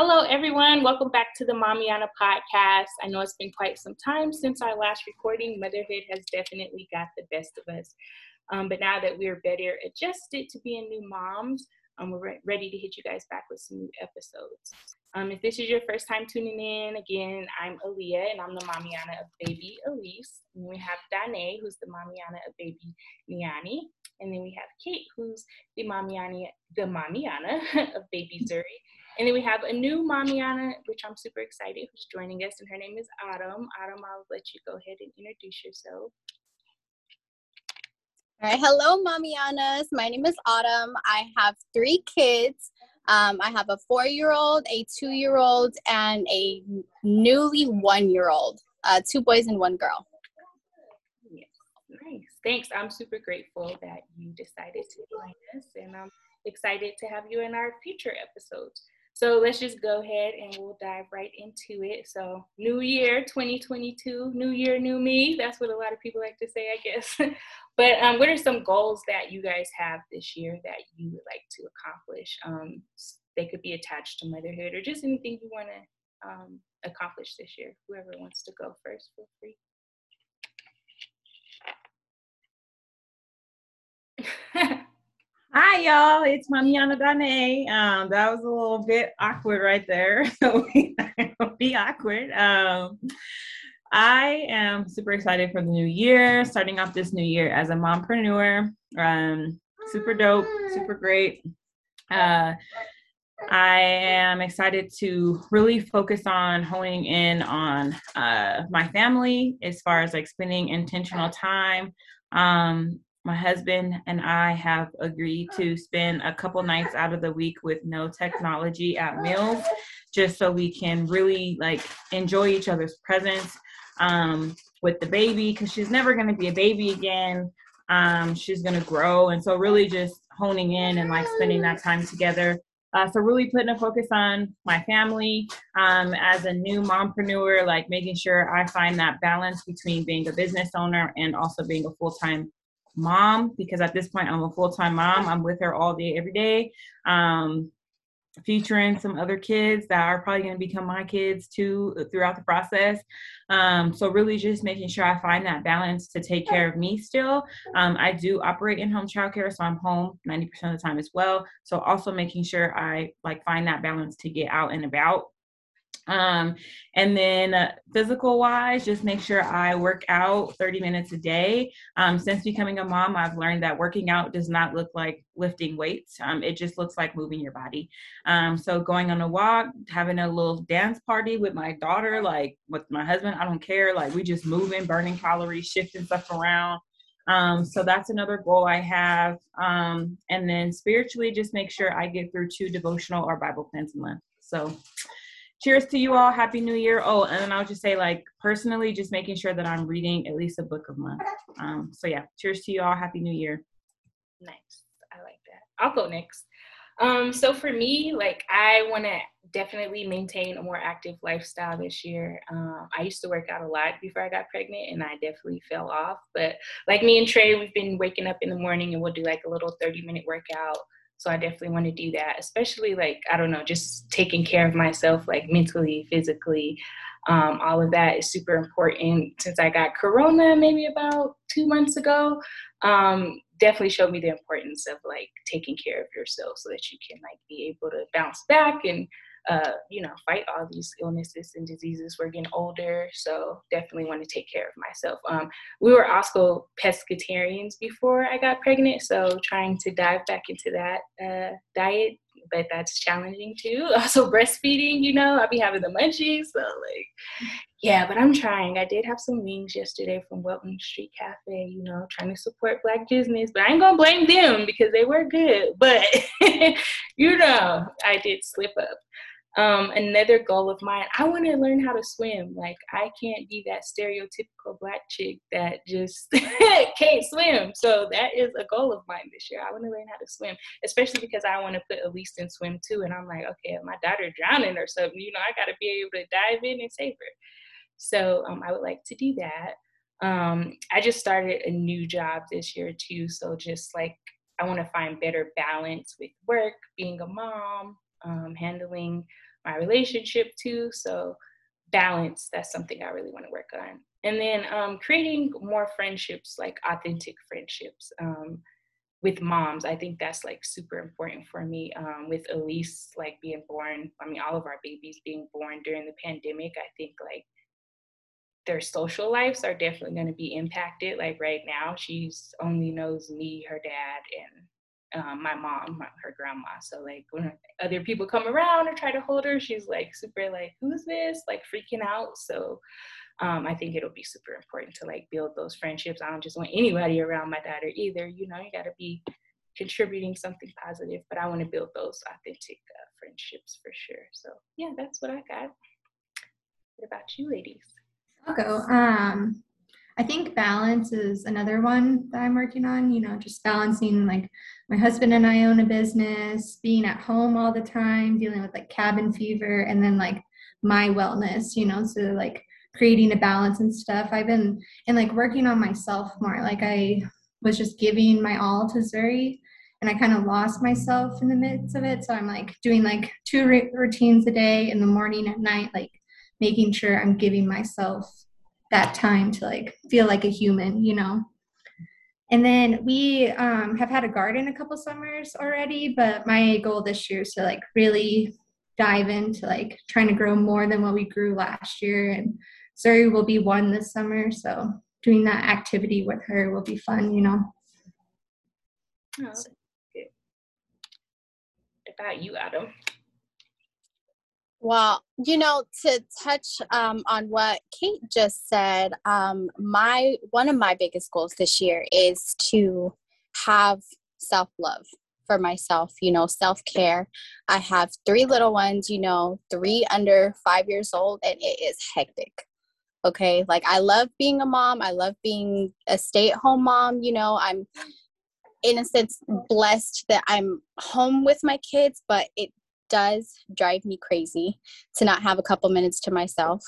Hello, everyone. Welcome back to the Mommyana podcast. I know it's been quite some time since our last recording. Motherhood has definitely got the best of us. Um, but now that we're better adjusted to being new moms, um, we're re- ready to hit you guys back with some new episodes. Um, if this is your first time tuning in, again, I'm Aaliyah and I'm the Mommyana of baby Elise. And we have Danae, who's the Mommyana of baby Niani. And then we have Kate, who's the Mommyana, the Mommyana of baby Zuri. And then we have a new Mommyana, which I'm super excited, who's joining us, and her name is Autumn. Autumn, I'll let you go ahead and introduce yourself. All right, hello, Mommyanas. My name is Autumn. I have three kids. Um, I have a four-year-old, a two-year-old, and a newly one-year-old. Uh, two boys and one girl. Nice. Thanks. I'm super grateful that you decided to join us, and I'm excited to have you in our future episodes. So let's just go ahead and we'll dive right into it. So, new year 2022, new year, new me. That's what a lot of people like to say, I guess. but um, what are some goals that you guys have this year that you would like to accomplish? Um, they could be attached to motherhood or just anything you want to um, accomplish this year. Whoever wants to go first, feel free. Hi, y'all. It's Mommyana Dane. Um, that was a little bit awkward right there. So be awkward. Um, I am super excited for the new year, starting off this new year as a mompreneur. Um, super dope, super great. Uh, I am excited to really focus on honing in on uh, my family as far as like spending intentional time um, my husband and I have agreed to spend a couple nights out of the week with no technology at meals, just so we can really like enjoy each other's presence um, with the baby, because she's never going to be a baby again. Um, she's going to grow, and so really just honing in and like spending that time together. Uh, so really putting a focus on my family um, as a new mompreneur, like making sure I find that balance between being a business owner and also being a full time mom because at this point I'm a full time mom. I'm with her all day, every day. Um, featuring some other kids that are probably going to become my kids too uh, throughout the process. Um, so really just making sure I find that balance to take care of me still. Um, I do operate in home childcare, so I'm home 90% of the time as well. So also making sure I like find that balance to get out and about um, and then uh, physical wise, just make sure I work out 30 minutes a day. Um, since becoming a mom, I've learned that working out does not look like lifting weights. Um, it just looks like moving your body. Um, so going on a walk, having a little dance party with my daughter, like with my husband, I don't care. Like we just moving, burning calories, shifting stuff around. Um, so that's another goal I have. Um, and then spiritually, just make sure I get through two devotional or Bible plans a month. So cheers to you all. Happy New Year. Oh, and then I'll just say, like, personally, just making sure that I'm reading at least a book a month. Um, so yeah, cheers to you all. Happy New Year. Nice. I like that. I'll go next. Um, so for me, like, I want to definitely maintain a more active lifestyle this year. Um, I used to work out a lot before I got pregnant, and I definitely fell off. But like me and Trey, we've been waking up in the morning and we'll do like a little 30 minute workout so I definitely want to do that, especially like, I don't know, just taking care of myself, like mentally, physically. Um, all of that is super important. Since I got Corona maybe about two months ago, um, definitely showed me the importance of like taking care of yourself so that you can like be able to bounce back and uh, you know, fight all these illnesses and diseases. We're getting older, so definitely want to take care of myself. Um, we were also pescatarians before I got pregnant, so trying to dive back into that uh, diet, but that's challenging too. Also, breastfeeding, you know, I'll be having the munchies, so like, yeah, but I'm trying. I did have some wings yesterday from Welton Street Cafe, you know, trying to support Black business, but I ain't gonna blame them because they were good. But, you know, I did slip up. Um, another goal of mine, I want to learn how to swim. Like, I can't be that stereotypical black chick that just can't swim. So, that is a goal of mine this year. I want to learn how to swim, especially because I want to put Elise in swim too. And I'm like, okay, if my daughter drowning or something, you know, I got to be able to dive in and save her. So, um, I would like to do that. Um, I just started a new job this year too. So, just like, I want to find better balance with work, being a mom, um, handling my relationship too. So balance, that's something I really want to work on. And then um, creating more friendships, like authentic friendships um, with moms. I think that's like super important for me. Um, with Elise, like being born, I mean, all of our babies being born during the pandemic, I think like their social lives are definitely going to be impacted. Like right now, she's only knows me, her dad, and um, my mom, her grandma. So like when other people come around or try to hold her, she's like super like, who's this? Like freaking out. So um, I think it'll be super important to like build those friendships. I don't just want anybody around my daughter either. You know, you got to be contributing something positive, but I want to build those authentic uh, friendships for sure. So yeah, that's what I got. What about you, ladies? I'll go. Um, I think balance is another one that I'm working on, you know, just balancing like my husband and I own a business, being at home all the time, dealing with like cabin fever, and then like my wellness, you know, so like creating a balance and stuff. I've been and like working on myself more. Like I was just giving my all to Zuri and I kind of lost myself in the midst of it. So I'm like doing like two routines a day in the morning at night, like making sure I'm giving myself that time to like feel like a human, you know. And then we um, have had a garden a couple summers already, but my goal this year is to like really dive into like trying to grow more than what we grew last year. And Zuri will be one this summer, so doing that activity with her will be fun, you know. Oh. About you, Autumn. Well, you know, to touch um, on what Kate just said, um, my one of my biggest goals this year is to have self love for myself. You know, self care. I have three little ones. You know, three under five years old, and it is hectic. Okay, like I love being a mom. I love being a stay at home mom. You know, I'm in a sense blessed that I'm home with my kids, but it does drive me crazy to not have a couple minutes to myself.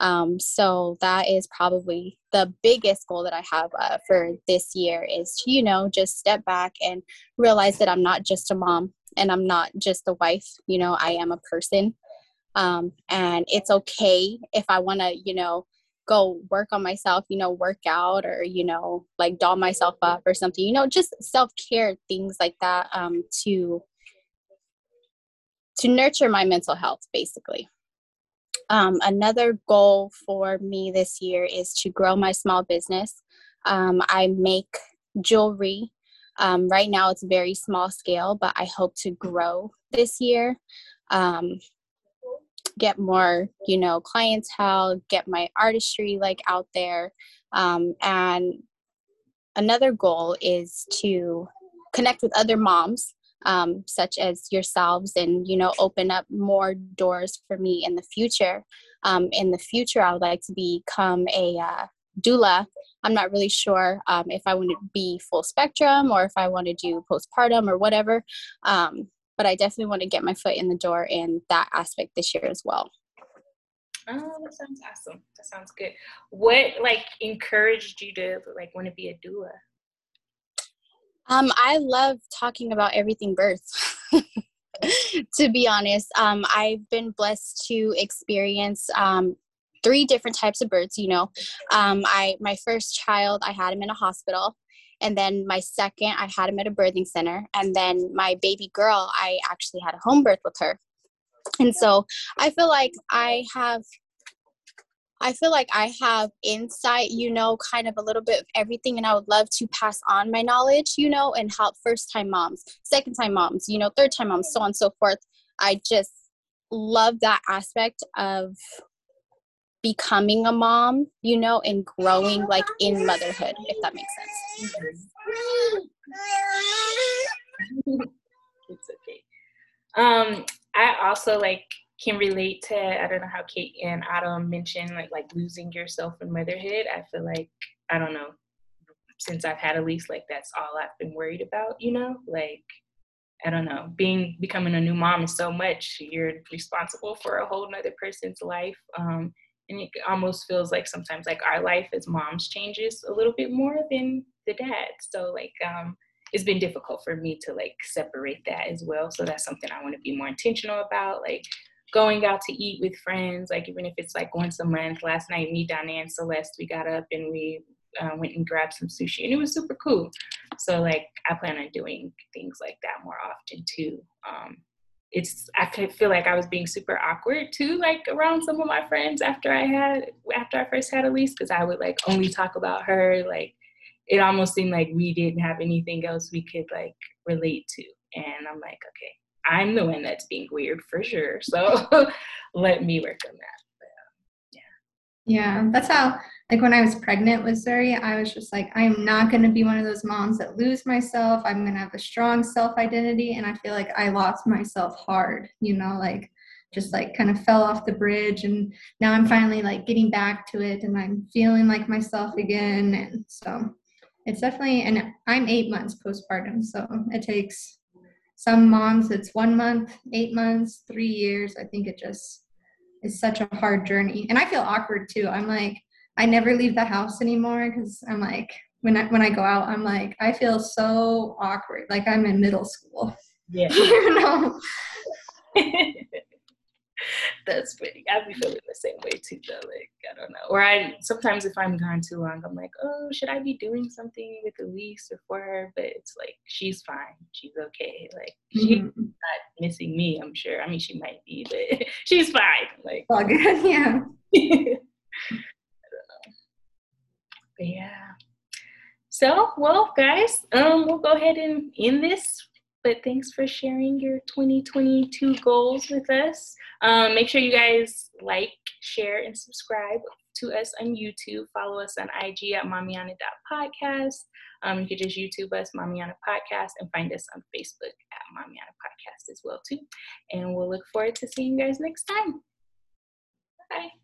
Um, so that is probably the biggest goal that I have uh, for this year is to, you know, just step back and realize that I'm not just a mom and I'm not just a wife. You know, I am a person. Um, and it's okay if I want to, you know, go work on myself, you know, work out or, you know, like doll myself up or something, you know, just self care, things like that um, to to nurture my mental health, basically. Um, another goal for me this year is to grow my small business. Um, I make jewelry. Um, right now, it's very small scale, but I hope to grow this year. Um, get more, you know, clientele, get my artistry like out there. Um, and another goal is to connect with other moms um, such as yourselves and you know open up more doors for me in the future um, in the future i would like to become a uh, doula i'm not really sure um, if i want to be full spectrum or if i want to do postpartum or whatever um, but i definitely want to get my foot in the door in that aspect this year as well Oh, that sounds awesome. That sounds good. What like encouraged you to like want to be a doula? Um, I love talking about everything birth. to be honest, um, I've been blessed to experience um, three different types of births. You know, um, I my first child, I had him in a hospital, and then my second, I had him at a birthing center, and then my baby girl, I actually had a home birth with her. And so I feel like I have I feel like I have insight, you know, kind of a little bit of everything, and I would love to pass on my knowledge, you know, and help first time moms, second time moms, you know, third time moms, so on and so forth. I just love that aspect of becoming a mom, you know, and growing like in motherhood, if that makes sense. it's okay. Um, I also like can relate to I don't know how Kate and Autumn mentioned like like losing yourself in motherhood. I feel like I don't know since I've had Elise like that's all I've been worried about. You know, like I don't know, being becoming a new mom is so much. You're responsible for a whole nother person's life. Um, and it almost feels like sometimes like our life as moms changes a little bit more than the dad. So like um it's been difficult for me to like separate that as well. So that's something I want to be more intentional about. Like going out to eat with friends, like even if it's like once a month. Last night, me, Donna, and Celeste, we got up and we uh, went and grabbed some sushi, and it was super cool. So like I plan on doing things like that more often too. Um, it's I could feel like I was being super awkward too, like around some of my friends after I had after I first had Elise, because I would like only talk about her. Like it almost seemed like we didn't have anything else we could like relate to. And I'm like, okay, I'm the one that's being weird for sure. So let me work on that. But, um, yeah. Yeah, that's how like when I was pregnant with Zuri, I was just like, I am not going to be one of those moms that lose myself. I'm going to have a strong self identity. And I feel like I lost myself hard, you know, like just like kind of fell off the bridge. And now I'm finally like getting back to it and I'm feeling like myself again. And so it's definitely, and I'm eight months postpartum. So it takes some moms, it's one month, eight months, three years. I think it just is such a hard journey. And I feel awkward too. I'm like, I never leave the house anymore because I'm like when I when I go out, I'm like I feel so awkward, like I'm in middle school. Yeah. you know. That's pretty. I'd be feeling the same way too, though. Like I don't know. Or I sometimes if I'm gone too long, I'm like, oh, should I be doing something with Elise or for her? But it's like she's fine. She's okay. Like she's mm-hmm. not missing me. I'm sure. I mean, she might be, but she's fine. Like all good. Yeah. But yeah. So, well, guys, um, we'll go ahead and end this. But thanks for sharing your 2022 goals with us. Um, make sure you guys like, share, and subscribe to us on YouTube. Follow us on IG at mommyana.podcast. Um, you can just YouTube us, Mommyana Podcast, and find us on Facebook at Mommyana Podcast as well too. And we'll look forward to seeing you guys next time. Bye.